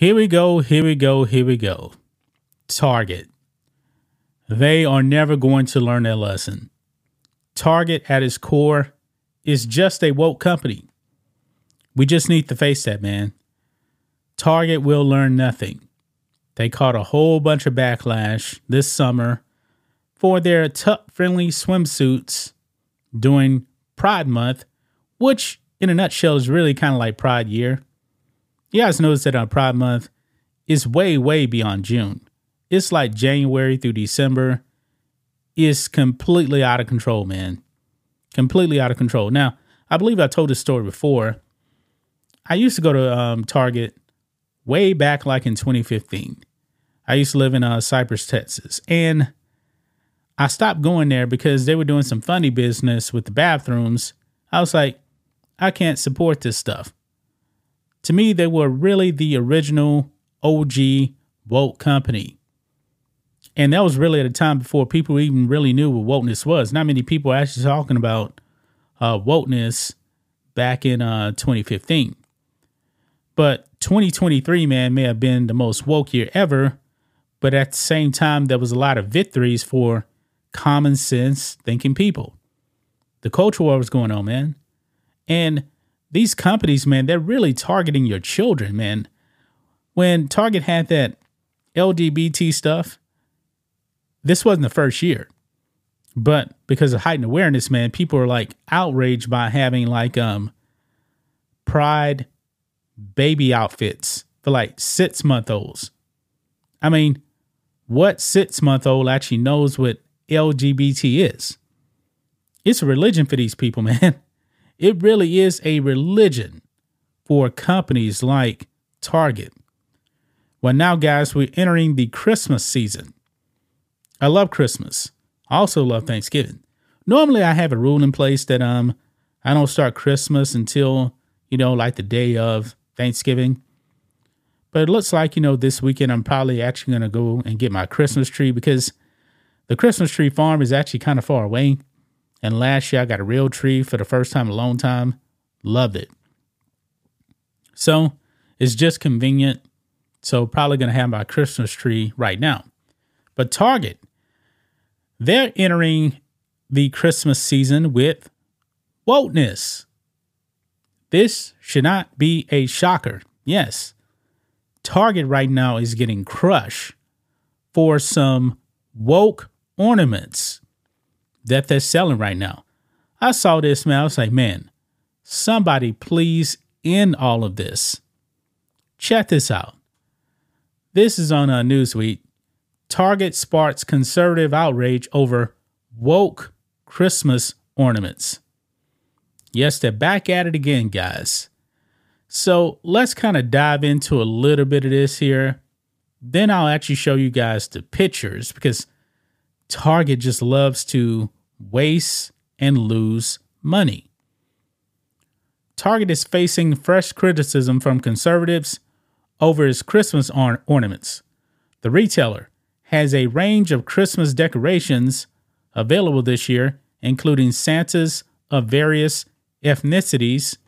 Here we go, here we go, here we go. Target. They are never going to learn their lesson. Target, at its core, is just a woke company. We just need to face that, man. Target will learn nothing. They caught a whole bunch of backlash this summer for their tuck friendly swimsuits during Pride Month, which, in a nutshell, is really kind of like Pride Year. You guys notice that on Pride Month is way, way beyond June. It's like January through December. It's completely out of control, man. Completely out of control. Now, I believe I told this story before. I used to go to um, Target way back like in 2015. I used to live in uh, Cypress, Texas. And I stopped going there because they were doing some funny business with the bathrooms. I was like, I can't support this stuff. To me, they were really the original OG woke company. And that was really at a time before people even really knew what wokeness was. Not many people actually talking about uh, wokeness back in uh, 2015. But 2023, man, may have been the most woke year ever. But at the same time, there was a lot of victories for common sense thinking people. The culture war was going on, man. And these companies, man, they're really targeting your children, man. When Target had that LGBT stuff, this wasn't the first year. But because of heightened awareness, man, people are like outraged by having like um pride baby outfits for like six month olds. I mean, what six month old actually knows what LGBT is? It's a religion for these people, man. It really is a religion for companies like Target. Well, now, guys, we're entering the Christmas season. I love Christmas. I also love Thanksgiving. Normally, I have a rule in place that um I don't start Christmas until you know like the day of Thanksgiving. But it looks like you know this weekend I'm probably actually gonna go and get my Christmas tree because the Christmas tree farm is actually kind of far away. And last year I got a real tree for the first time in a long time. Loved it. So it's just convenient. So probably going to have my Christmas tree right now. But Target, they're entering the Christmas season with wokeness. This should not be a shocker. Yes, Target right now is getting crushed for some woke ornaments that they're selling right now. I saw this, man. I was like, man, somebody please end all of this. Check this out. This is on a uh, Newsweek. Target sparks conservative outrage over woke Christmas ornaments. Yes, they're back at it again, guys. So let's kind of dive into a little bit of this here. Then I'll actually show you guys the pictures because Target just loves to waste and lose money. Target is facing fresh criticism from conservatives over its Christmas or- ornaments. The retailer has a range of Christmas decorations available this year, including Santas of various ethnicities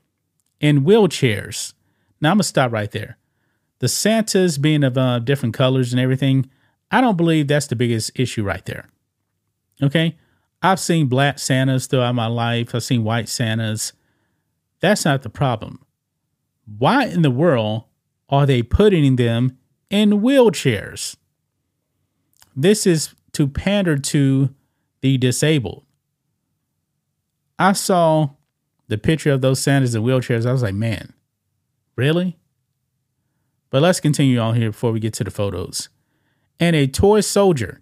and wheelchairs. Now, I'm going to stop right there. The Santas being of uh, different colors and everything, I don't believe that's the biggest issue right there. Okay. I've seen black Santas throughout my life, I've seen white Santas. That's not the problem. Why in the world are they putting them in wheelchairs? This is to pander to the disabled. I saw the picture of those Santas in wheelchairs. I was like, man, really? But let's continue on here before we get to the photos. And a toy soldier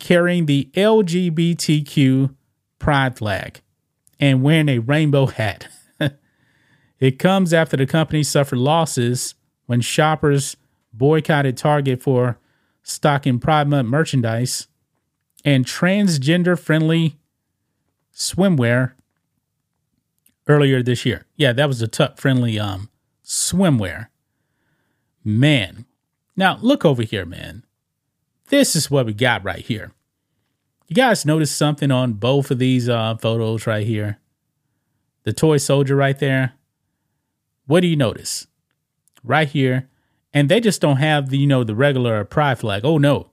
carrying the LGBTQ pride flag and wearing a rainbow hat. It comes after the company suffered losses when shoppers boycotted Target for stocking Pride Month merchandise and transgender friendly swimwear earlier this year. Yeah, that was a tuck friendly um swimwear. Man. Now look over here, man. This is what we got right here. You guys notice something on both of these uh, photos right here? The toy soldier right there. What do you notice? Right here. And they just don't have the, you know, the regular pride flag. Oh no.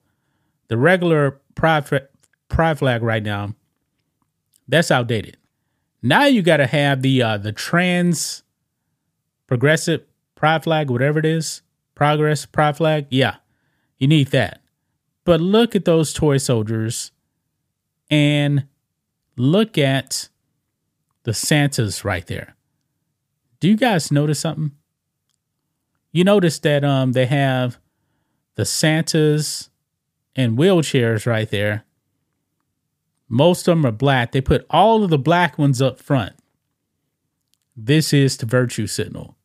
The regular pride, pride flag right now, that's outdated. Now you got to have the uh, the trans progressive pride flag, whatever it is, progress pride flag. Yeah, you need that. But look at those toy soldiers and look at the Santas right there. Do you guys notice something? You notice that um they have the Santas and wheelchairs right there. Most of them are black. They put all of the black ones up front. This is the virtue signal.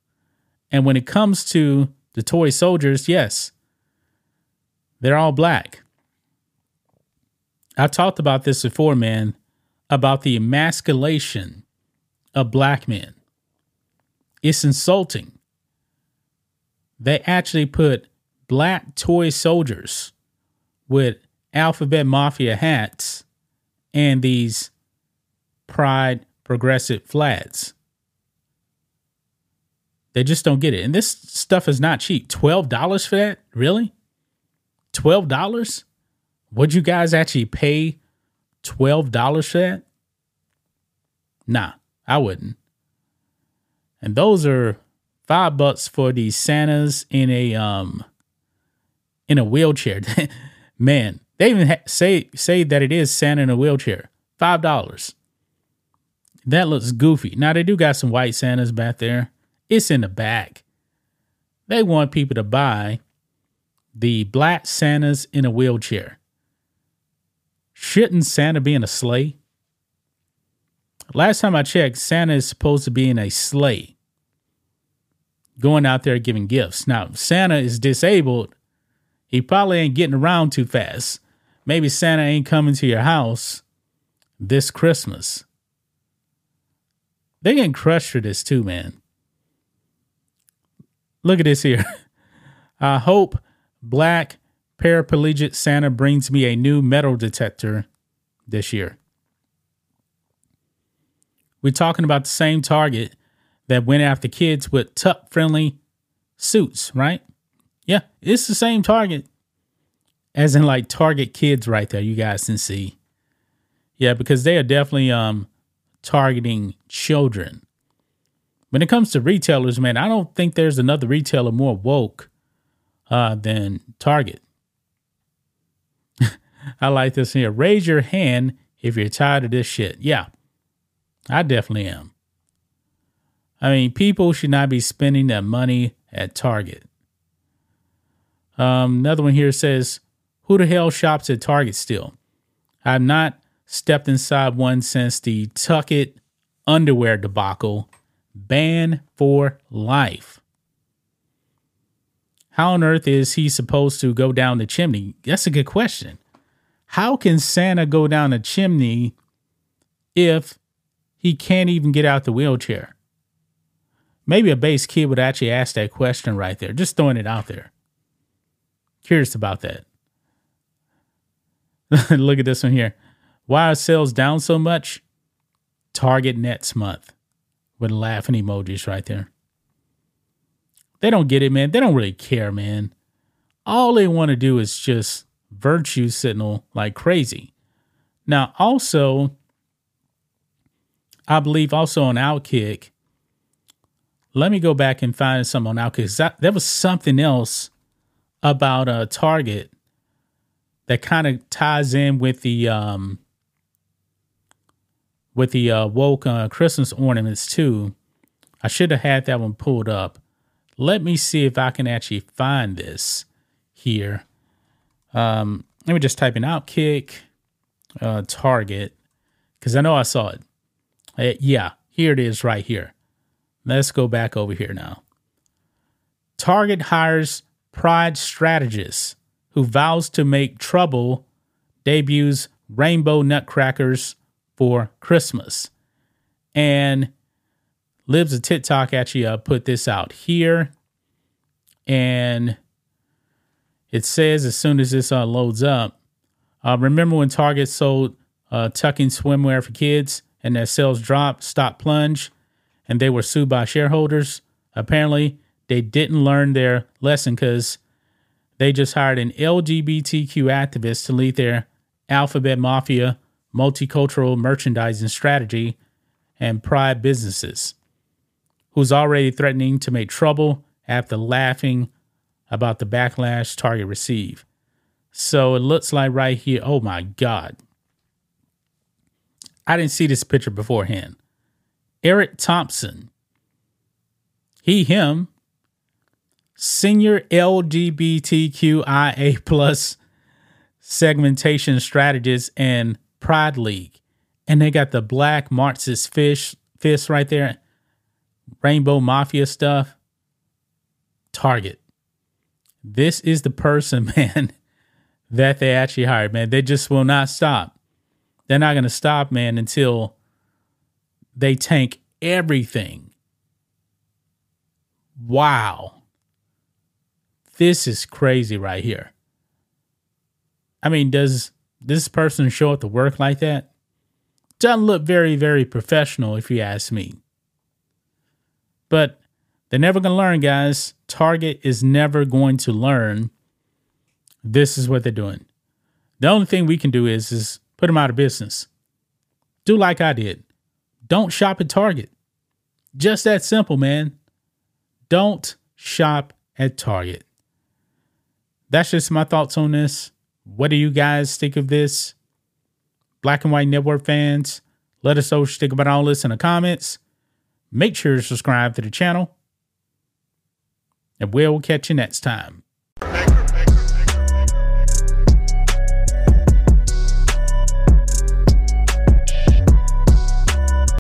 And when it comes to the toy soldiers, yes, they're all black. I've talked about this before, man, about the emasculation of black men. It's insulting. They actually put black toy soldiers with alphabet mafia hats and these pride progressive flags. They just don't get it. And this stuff is not cheap. $12 for that? Really? $12? Would you guys actually pay $12 for that? Nah, I wouldn't. And those are five bucks for these Santas in a um in a wheelchair. Man, they even ha- say say that it is Santa in a wheelchair. Five dollars. That looks goofy. Now they do got some white Santas back there. It's in the back. They want people to buy the black Santas in a wheelchair. Shouldn't Santa be in a sleigh? Last time I checked, Santa is supposed to be in a sleigh, going out there giving gifts. Now, Santa is disabled. He probably ain't getting around too fast. Maybe Santa ain't coming to your house this Christmas. They getting crushed for this too, man. Look at this here. I hope black paraplegic Santa brings me a new metal detector this year. We're talking about the same target that went after kids with tuck friendly suits, right? Yeah, it's the same target as in like target kids right there. You guys can see. Yeah, because they are definitely um targeting children. When it comes to retailers, man, I don't think there's another retailer more woke uh, than Target. I like this here. Raise your hand if you're tired of this shit. Yeah, I definitely am. I mean, people should not be spending their money at Target. Um, another one here says, Who the hell shops at Target still? I've not stepped inside one since the Tuck It underwear debacle. Ban for life. How on earth is he supposed to go down the chimney? That's a good question. How can Santa go down a chimney if he can't even get out the wheelchair? Maybe a base kid would actually ask that question right there. Just throwing it out there. Curious about that. Look at this one here. Why are sales down so much? Target Nets month with laughing emojis right there. They don't get it, man. They don't really care, man. All they want to do is just virtue signal like crazy. Now, also, I believe also on Outkick, let me go back and find some on Outkick. That, there was something else about a uh, Target that kind of ties in with the um with the uh, woke uh, Christmas ornaments too. I should have had that one pulled up. Let me see if I can actually find this here. Um, let me just type in Outkick uh, Target because I know I saw it. Uh, yeah, here it is right here. Let's go back over here now. Target hires Pride strategist who vows to make trouble, debuts rainbow nutcrackers for Christmas. And Libs of TikTok actually uh, put this out here. And it says as soon as this uh, loads up, uh, remember when Target sold uh, tucking swimwear for kids and their sales dropped, stopped plunge, and they were sued by shareholders? Apparently, they didn't learn their lesson because they just hired an LGBTQ activist to lead their Alphabet Mafia multicultural merchandising strategy and pride businesses, who's already threatening to make trouble after laughing about the backlash Target received. So it looks like right here, oh my God. I didn't see this picture beforehand. Eric Thompson, he, him, senior LGBTQIA plus segmentation strategist and Pride League. And they got the black Marxist fish fist right there. Rainbow Mafia stuff. Target. This is the person, man, that they actually hired, man. They just will not stop. They're not going to stop, man, until they tank everything. Wow. This is crazy right here. I mean, does this person show up to work like that? Doesn't look very, very professional, if you ask me. But they're never going to learn, guys. Target is never going to learn. This is what they're doing. The only thing we can do is, is put them out of business. Do like I did. Don't shop at Target. Just that simple, man. Don't shop at Target. That's just my thoughts on this. What do you guys think of this? Black and White Network fans, let us know what you think about all this in the comments. Make sure to subscribe to the channel. And we'll catch you next time.